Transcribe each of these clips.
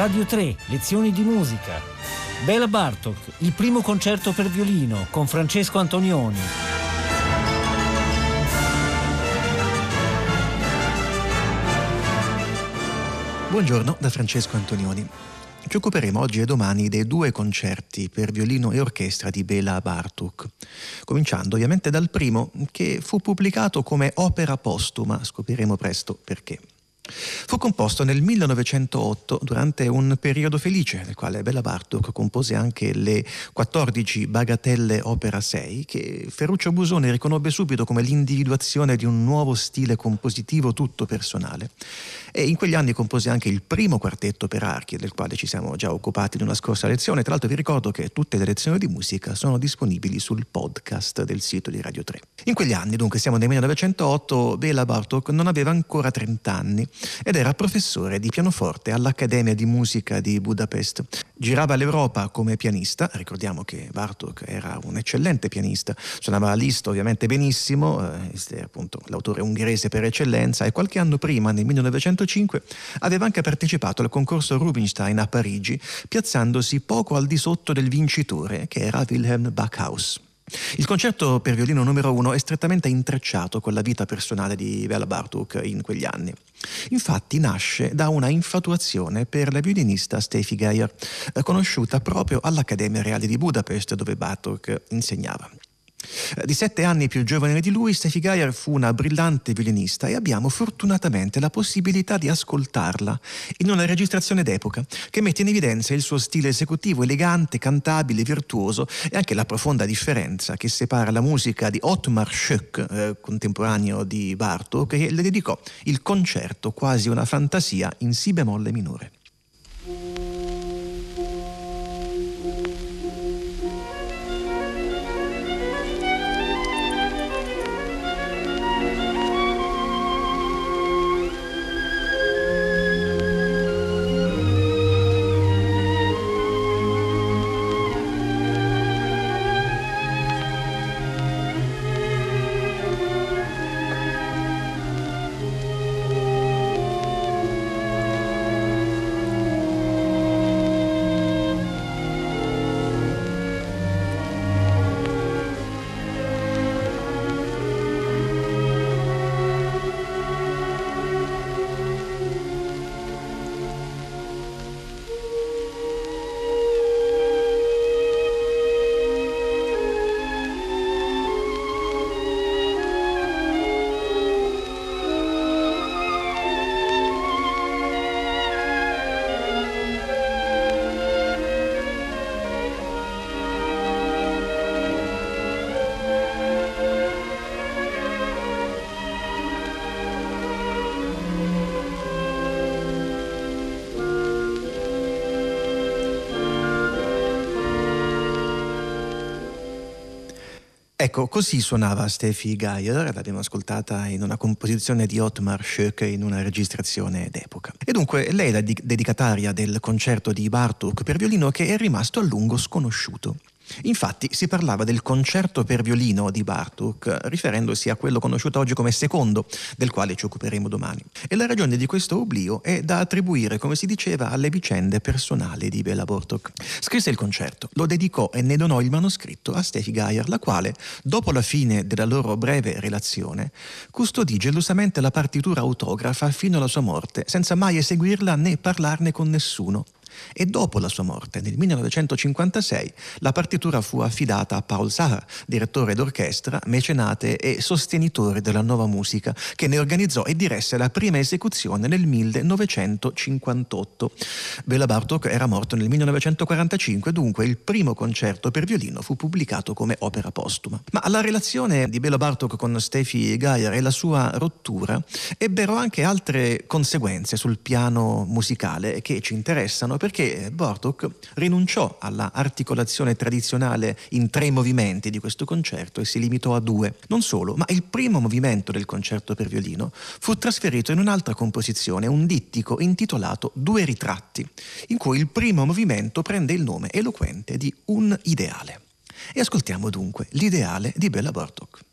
Radio 3, lezioni di musica. Bela Bartok, il primo concerto per violino con Francesco Antonioni. Buongiorno da Francesco Antonioni. Ci occuperemo oggi e domani dei due concerti per violino e orchestra di Bela Bartuk, cominciando ovviamente dal primo che fu pubblicato come opera postuma, scopriremo presto perché. Fu composto nel 1908 durante un periodo felice nel quale Bella Bartok compose anche le 14 bagatelle opera 6 che Ferruccio Busoni riconobbe subito come l'individuazione di un nuovo stile compositivo tutto personale. E in quegli anni compose anche il primo quartetto per archi del quale ci siamo già occupati in una scorsa lezione. Tra l'altro vi ricordo che tutte le lezioni di musica sono disponibili sul podcast del sito di Radio 3. In quegli anni, dunque siamo nel 1908, Bela Bartok non aveva ancora 30 anni ed era professore di pianoforte all'Accademia di Musica di Budapest. Girava l'Europa come pianista, ricordiamo che Bartok era un eccellente pianista, suonava lista ovviamente benissimo, eh, appunto l'autore ungherese per eccellenza e qualche anno prima, nel 1905, aveva anche partecipato al concorso Rubinstein a Parigi, piazzandosi poco al di sotto del vincitore, che era Wilhelm Backhaus. Il concerto per violino numero uno è strettamente intrecciato con la vita personale di Bela Bartuk in quegli anni. Infatti nasce da una infatuazione per la violinista Steffi Geyer, conosciuta proprio all'Accademia Reale di Budapest dove Bartuk insegnava. Di sette anni più giovane di lui, Steffi Geyer fu una brillante violinista e abbiamo fortunatamente la possibilità di ascoltarla in una registrazione d'epoca che mette in evidenza il suo stile esecutivo elegante, cantabile, virtuoso e anche la profonda differenza che separa la musica di Ottmar Schoeck, eh, contemporaneo di Bartok, che le dedicò il concerto quasi una fantasia in si bemolle minore. Ecco, così suonava Steffi Geyer, l'abbiamo ascoltata in una composizione di Ottmar Schoeck in una registrazione d'epoca. E dunque lei è la dedicataria del concerto di Bartok per violino che è rimasto a lungo sconosciuto. Infatti si parlava del concerto per violino di Bartuk, riferendosi a quello conosciuto oggi come secondo, del quale ci occuperemo domani. E la ragione di questo oblio è da attribuire, come si diceva, alle vicende personali di Bela Bartok. Scrisse il concerto, lo dedicò e ne donò il manoscritto a Steffi Geyer, la quale, dopo la fine della loro breve relazione, custodì gelosamente la partitura autografa fino alla sua morte, senza mai eseguirla né parlarne con nessuno e dopo la sua morte, nel 1956, la partitura fu affidata a Paul Saar, direttore d'orchestra, mecenate e sostenitore della nuova musica, che ne organizzò e diresse la prima esecuzione nel 1958. Bela Bartok era morto nel 1945, dunque il primo concerto per violino fu pubblicato come opera postuma. Ma la relazione di Bela Bartok con Steffi Geyer e la sua rottura ebbero anche altre conseguenze sul piano musicale che ci interessano perché Bartok rinunciò alla articolazione tradizionale in tre movimenti di questo concerto e si limitò a due. Non solo, ma il primo movimento del concerto per violino fu trasferito in un'altra composizione, un dittico intitolato Due ritratti, in cui il primo movimento prende il nome eloquente di Un ideale. E ascoltiamo dunque l'ideale di Bella Bartok.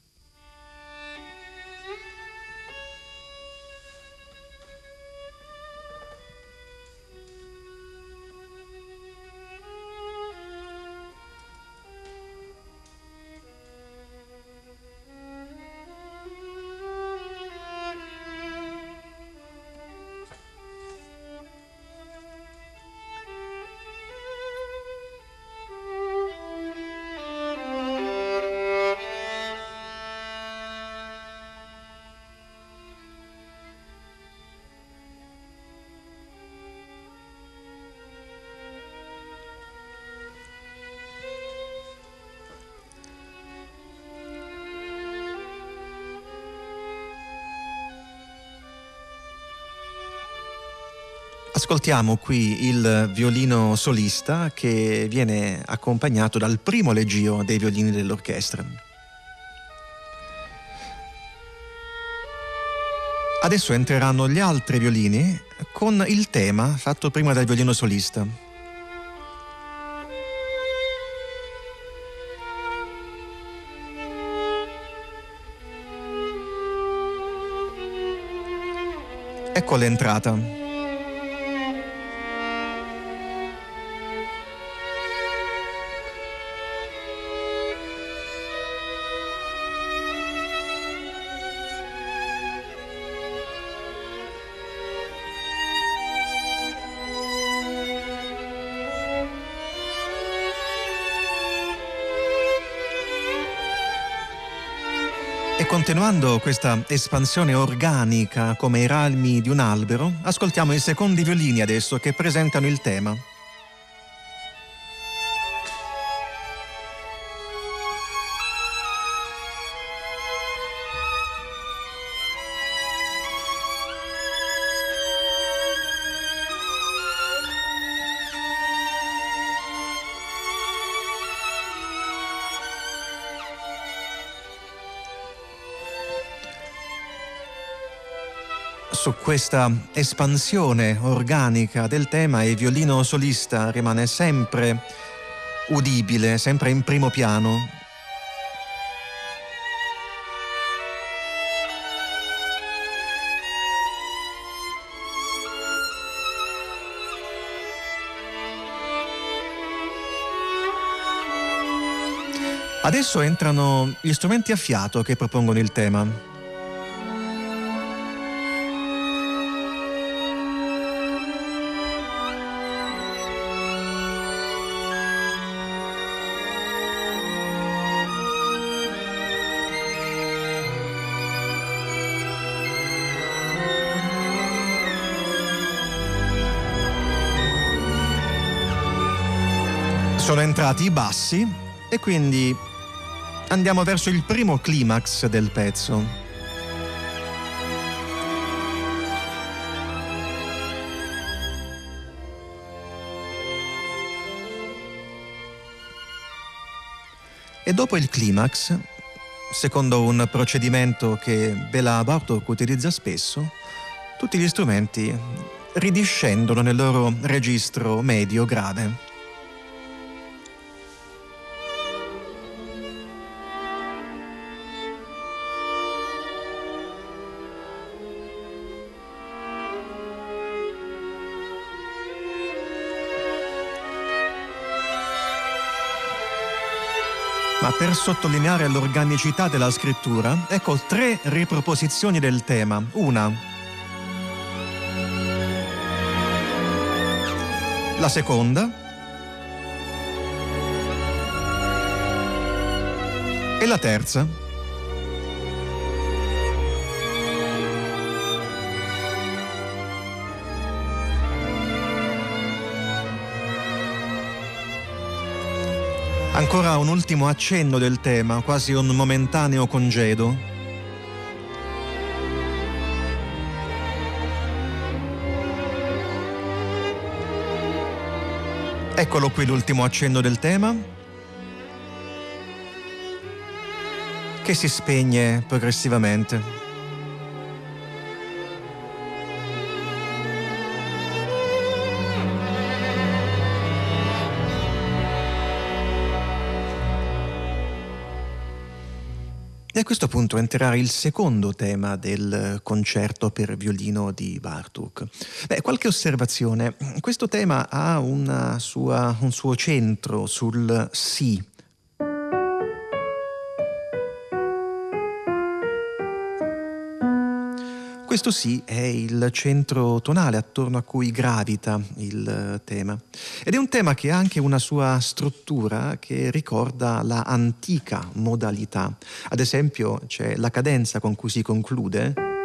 Ascoltiamo qui il violino solista che viene accompagnato dal primo leggio dei violini dell'orchestra. Adesso entreranno gli altri violini con il tema fatto prima dal violino solista. Ecco l'entrata. Continuando questa espansione organica come i rami di un albero, ascoltiamo i secondi violini adesso che presentano il tema. Su questa espansione organica del tema il violino solista rimane sempre udibile, sempre in primo piano. Adesso entrano gli strumenti a fiato che propongono il tema. Sono entrati i bassi e quindi andiamo verso il primo climax del pezzo. E dopo il climax, secondo un procedimento che Bela Bartok utilizza spesso, tutti gli strumenti ridiscendono nel loro registro medio-grave. Ma per sottolineare l'organicità della scrittura, ecco tre riproposizioni del tema. Una. La seconda. E la terza. Ancora un ultimo accenno del tema, quasi un momentaneo congedo. Eccolo qui l'ultimo accenno del tema, che si spegne progressivamente. Questo punto entrerà il secondo tema del concerto per violino di Bartuk. Beh, qualche osservazione. Questo tema ha sua, un suo centro sul sì, Questo sì è il centro tonale attorno a cui gravita il tema ed è un tema che ha anche una sua struttura che ricorda la antica modalità. Ad esempio c'è la cadenza con cui si conclude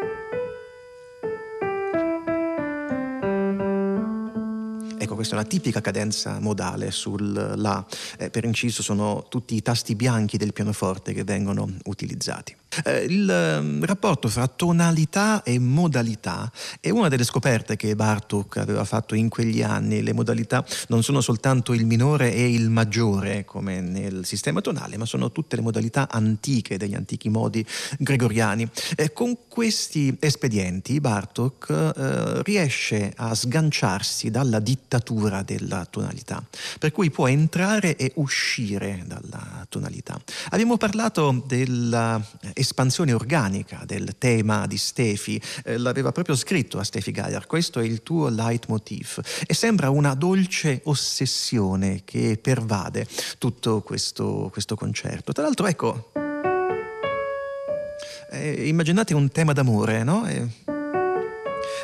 questa è una tipica cadenza modale sul La. Eh, per inciso sono tutti i tasti bianchi del pianoforte che vengono utilizzati. Eh, il eh, rapporto fra tonalità e modalità è una delle scoperte che Bartok aveva fatto in quegli anni. Le modalità non sono soltanto il minore e il maggiore come nel sistema tonale, ma sono tutte le modalità antiche degli antichi modi gregoriani. Eh, con questi espedienti Bartok eh, riesce a sganciarsi dalla dittatura della tonalità, per cui può entrare e uscire dalla tonalità. Abbiamo parlato della espansione organica del tema di Stefi, eh, l'aveva proprio scritto a Stefi Geier, questo è il tuo leitmotiv e sembra una dolce ossessione che pervade tutto questo, questo concerto. Tra l'altro ecco, eh, immaginate un tema d'amore, no? Eh,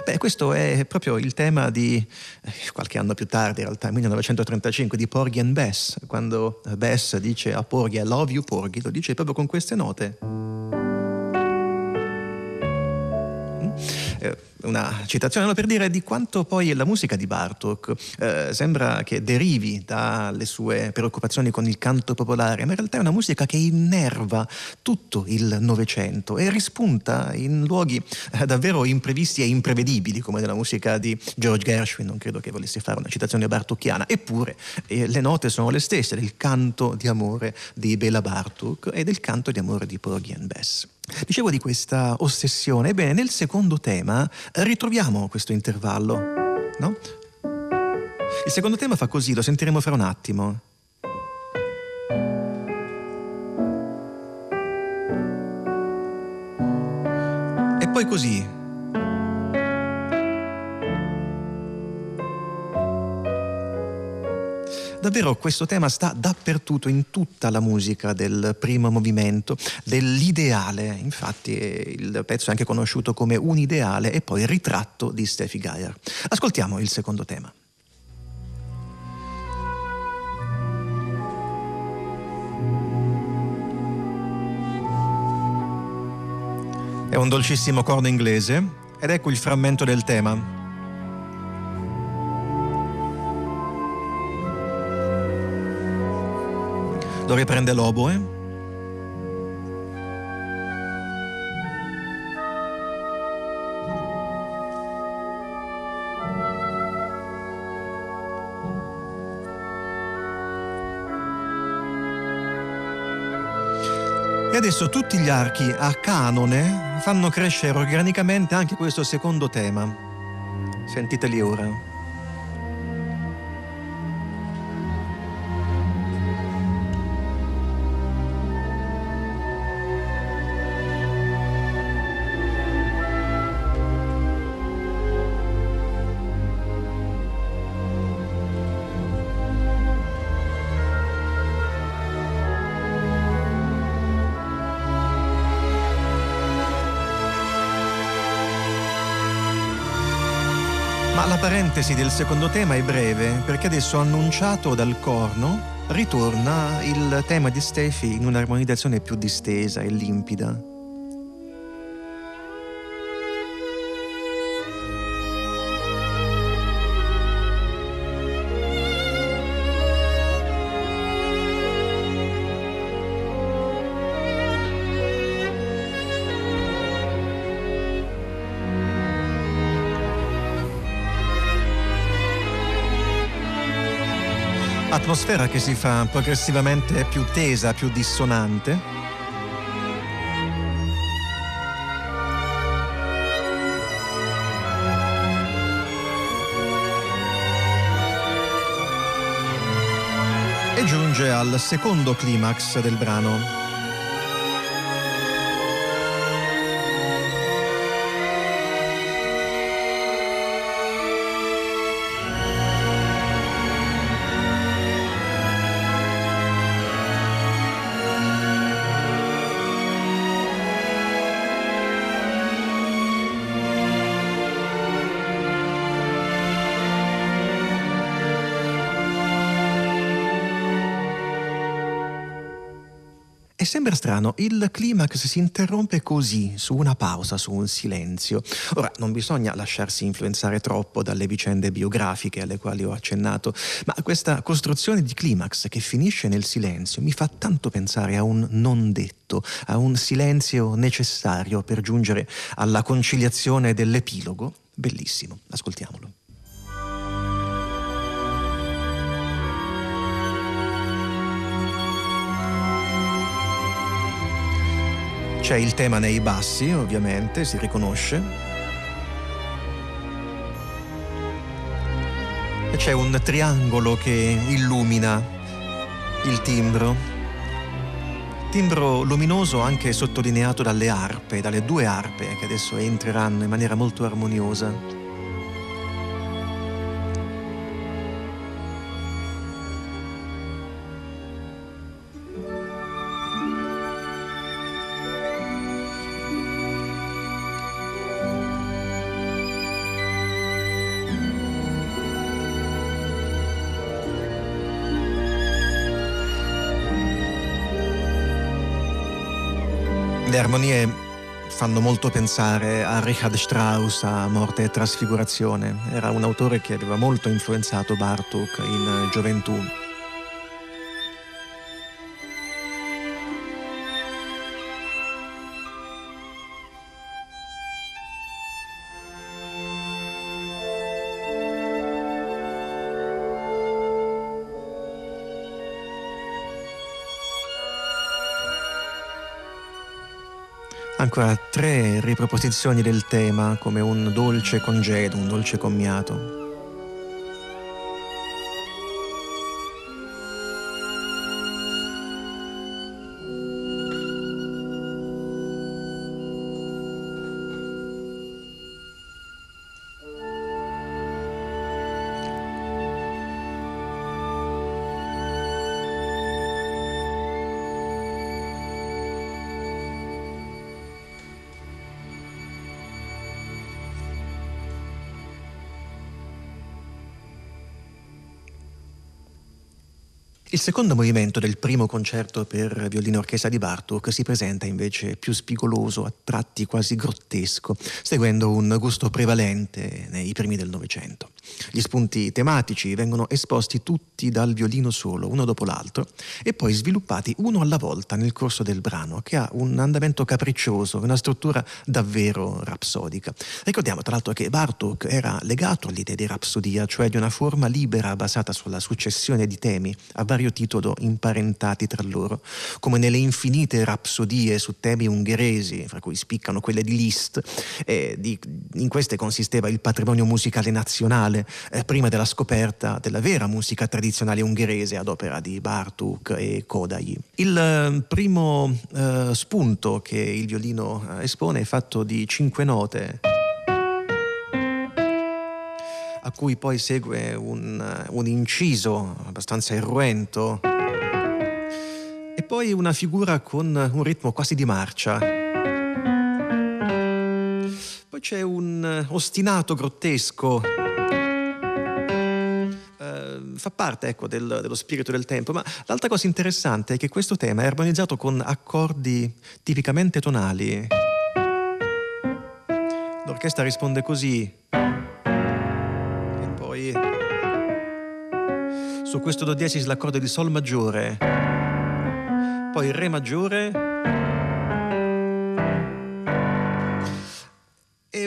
Beh, questo è proprio il tema di eh, qualche anno più tardi, in realtà, 1935, di Porgy and Bess, quando Bess dice a Porgy I love you Porgy, lo dice proprio con queste note. Eh, una citazione per dire di quanto poi la musica di Bartok eh, sembra che derivi dalle sue preoccupazioni con il canto popolare, ma in realtà è una musica che innerva tutto il Novecento e rispunta in luoghi eh, davvero imprevisti e imprevedibili, come nella musica di George Gershwin, non credo che volessi fare una citazione bartocchiana, eppure eh, le note sono le stesse del canto di amore di Bela Bartok e del canto di amore di Porgy and Bess. Dicevo di questa ossessione, ebbene nel secondo tema ritroviamo questo intervallo, no? Il secondo tema fa così, lo sentiremo fra un attimo. E poi così, Davvero questo tema sta dappertutto, in tutta la musica del primo movimento, dell'ideale. Infatti il pezzo è anche conosciuto come un ideale e poi ritratto di Steffi Geier. Ascoltiamo il secondo tema. È un dolcissimo corno inglese ed ecco il frammento del tema. Dove prende l'oboe. E adesso tutti gli archi a canone fanno crescere organicamente anche questo secondo tema. Sentiteli ora. Parentesi del secondo tema è breve perché adesso annunciato dal corno ritorna il tema di Steffi in un'armonizzazione più distesa e limpida. Atmosfera che si fa progressivamente più tesa, più dissonante. E giunge al secondo climax del brano. Sembra strano, il climax si interrompe così, su una pausa, su un silenzio. Ora, non bisogna lasciarsi influenzare troppo dalle vicende biografiche alle quali ho accennato, ma questa costruzione di climax che finisce nel silenzio mi fa tanto pensare a un non detto, a un silenzio necessario per giungere alla conciliazione dell'epilogo. Bellissimo, ascoltiamolo. C'è il tema nei bassi, ovviamente, si riconosce. E c'è un triangolo che illumina il timbro. Timbro luminoso anche sottolineato dalle arpe, dalle due arpe che adesso entreranno in maniera molto armoniosa. Le armonie fanno molto pensare a Richard Strauss, a Morte e Trasfigurazione. Era un autore che aveva molto influenzato Bartok in gioventù. Ancora tre riproposizioni del tema come un dolce congedo, un dolce commiato. Il secondo movimento del primo concerto per violino orchestra di Bartok si presenta invece più spigoloso, a tratti quasi grottesco, seguendo un gusto prevalente nei primi del Novecento. Gli spunti tematici vengono esposti tutti dal violino solo, uno dopo l'altro, e poi sviluppati uno alla volta nel corso del brano, che ha un andamento capriccioso, una struttura davvero rapsodica. Ricordiamo tra l'altro che Bartok era legato all'idea di rapsodia, cioè di una forma libera basata sulla successione di temi a vario titolo imparentati tra loro, come nelle infinite rapsodie su temi ungheresi, fra cui spiccano quelle di Liszt. Eh, di, in queste consisteva il patrimonio musicale nazionale eh, prima della scoperta della vera musica tradizionale ungherese ad opera di Bartuk e Kodai. Il eh, primo eh, spunto che il violino eh, espone è fatto di cinque note a cui poi segue un, eh, un inciso abbastanza irruento e poi una figura con un ritmo quasi di marcia. Poi c'è un eh, ostinato grottesco fa parte ecco, del, dello spirito del tempo, ma l'altra cosa interessante è che questo tema è armonizzato con accordi tipicamente tonali. L'orchestra risponde così. Su questo do diesis l'accordo di Sol maggiore, poi Re maggiore.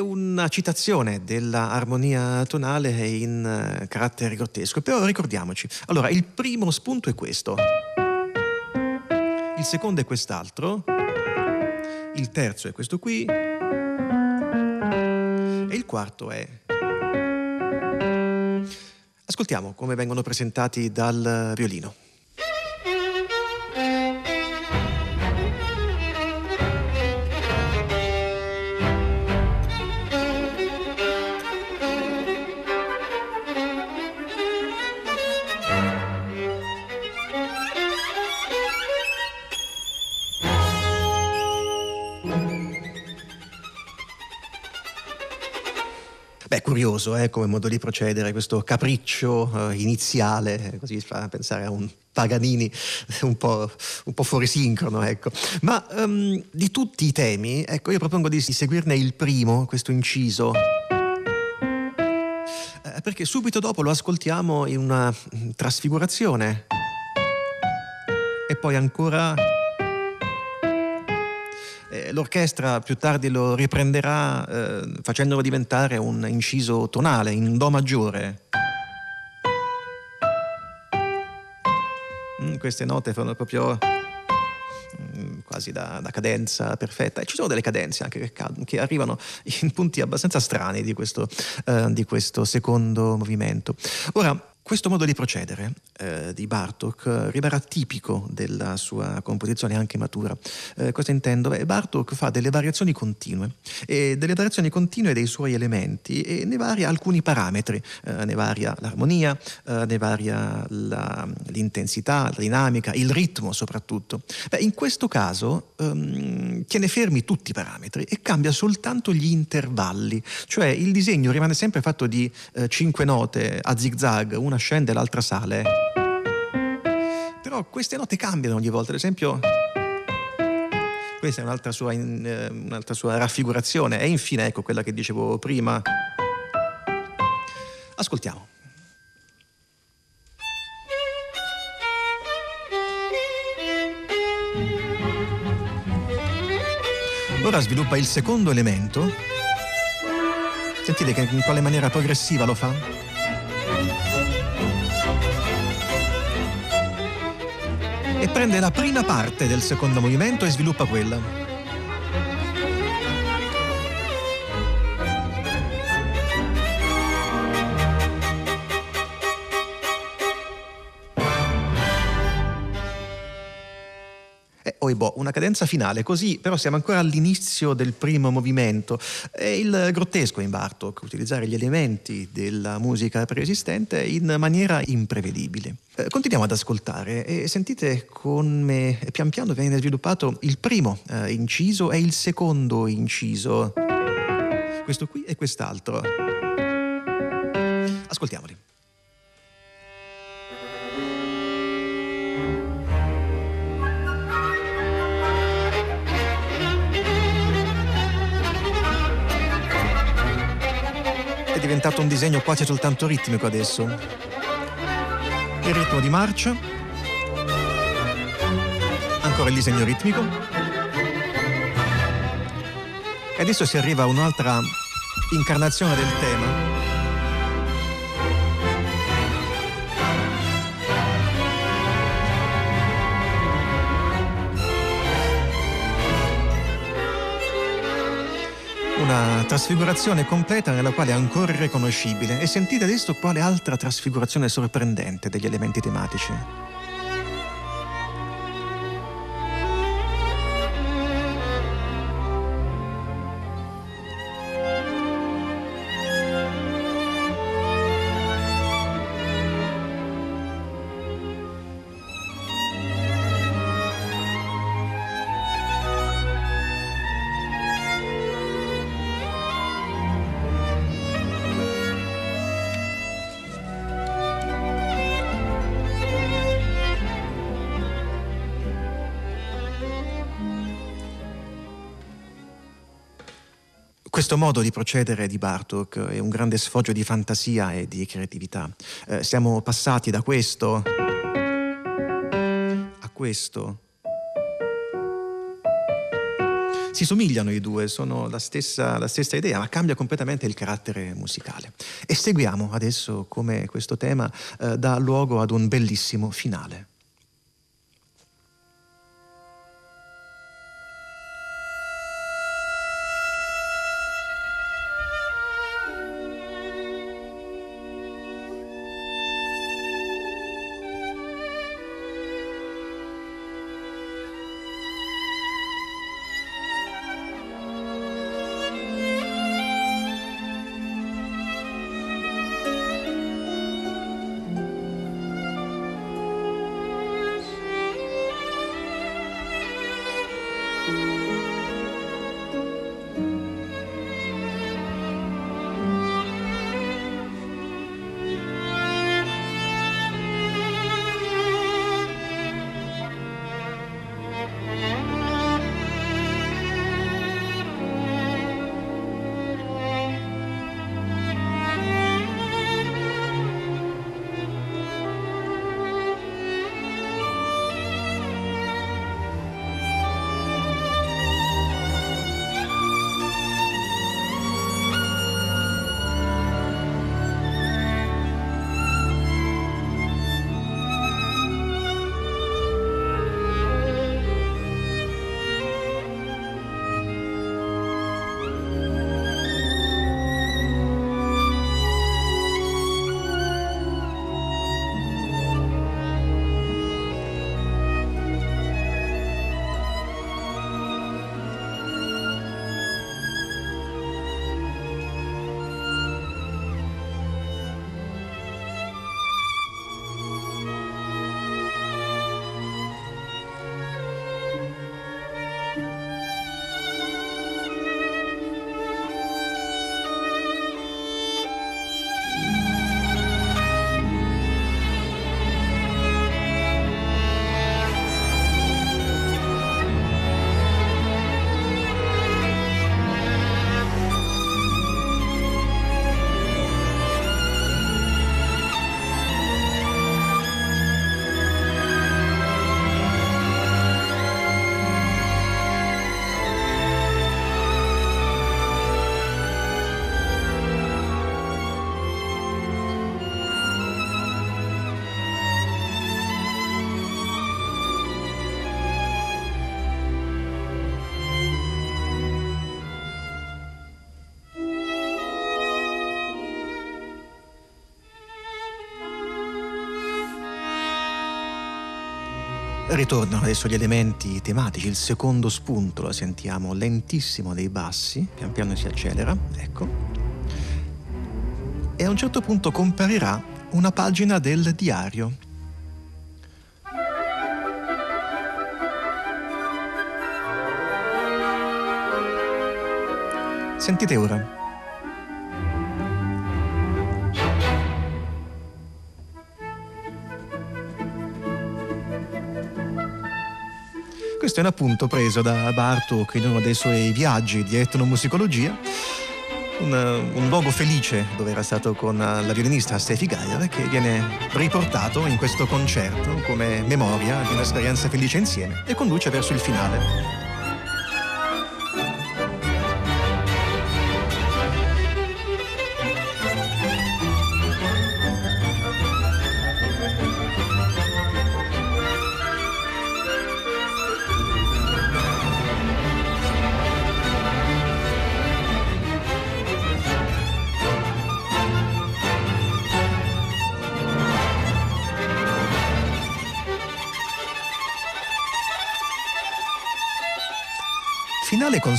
Una citazione dell'armonia tonale in eh, carattere grottesco, però ricordiamoci. Allora, il primo spunto è questo, il secondo è quest'altro, il terzo è questo qui. E il quarto è... Ascoltiamo come vengono presentati dal violino. Curioso eh, come modo di procedere, questo capriccio eh, iniziale, così fa pensare a un Paganini un po', un po', fuori sincrono, ecco. Ma um, di tutti i temi, ecco, io propongo di seguirne il primo, questo inciso. Eh, perché subito dopo lo ascoltiamo in una trasfigurazione. E poi ancora eh, l'orchestra più tardi lo riprenderà eh, facendolo diventare un inciso tonale in Do maggiore. Mm, queste note fanno proprio mm, quasi da, da, cadenza perfetta e ci sono delle cadenze anche che, che arrivano in punti abbastanza strani di questo, uh, di questo secondo movimento. Ora, questo modo di procedere eh, di Bartok rimarrà tipico della sua composizione anche matura. Eh, cosa intendo? Beh, Bartok fa delle variazioni continue e delle variazioni continue dei suoi elementi e ne varia alcuni parametri, eh, ne varia l'armonia, eh, ne varia la, l'intensità, la dinamica, il ritmo soprattutto. Beh, in questo caso ehm, tiene fermi tutti i parametri e cambia soltanto gli intervalli, cioè il disegno rimane sempre fatto di eh, cinque note a zigzag, una scende, l'altra sale. Però queste note cambiano ogni volta, ad esempio questa è un'altra sua, in, eh, un'altra sua raffigurazione e infine ecco quella che dicevo prima. Ascoltiamo. Ora sviluppa il secondo elemento. Sentite che in quale maniera progressiva lo fa? E prende la prima parte del secondo movimento e sviluppa quella. Poi boh, una cadenza finale, così però siamo ancora all'inizio del primo movimento. È il grottesco in Bartok, utilizzare gli elementi della musica preesistente in maniera imprevedibile. Eh, continuiamo ad ascoltare e sentite come pian piano viene sviluppato il primo eh, inciso e il secondo inciso. Questo qui e quest'altro. Ascoltiamoli. Diventato un disegno quasi soltanto ritmico adesso. Il ritmo di marcia, ancora il disegno ritmico. E adesso si arriva a un'altra incarnazione del tema. Una trasfigurazione completa nella quale è ancora irriconoscibile e sentite adesso quale altra trasfigurazione sorprendente degli elementi tematici. Questo modo di procedere di Bartok è un grande sfoggio di fantasia e di creatività. Eh, siamo passati da questo a questo. Si somigliano i due, sono la stessa, la stessa, idea, ma cambia completamente il carattere musicale. E seguiamo adesso come questo tema eh, dà luogo ad un bellissimo finale. Ritornano adesso gli elementi tematici, il secondo spunto lo sentiamo lentissimo dei bassi, pian piano si accelera, ecco. E a un certo punto comparirà una pagina del diario. Sentite ora. Questo è un appunto preso da Bartok in uno dei suoi viaggi di etnomusicologia, un, un luogo felice dove era stato con la violinista Steffi Geier che viene riportato in questo concerto come memoria di un'esperienza felice insieme e conduce verso il finale.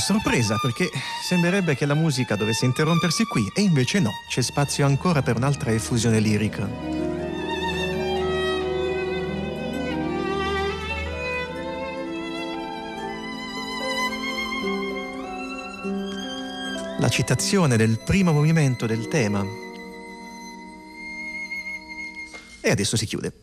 Sorpresa perché sembrerebbe che la musica dovesse interrompersi qui e invece no, c'è spazio ancora per un'altra effusione lirica. La citazione del primo movimento del tema. E adesso si chiude.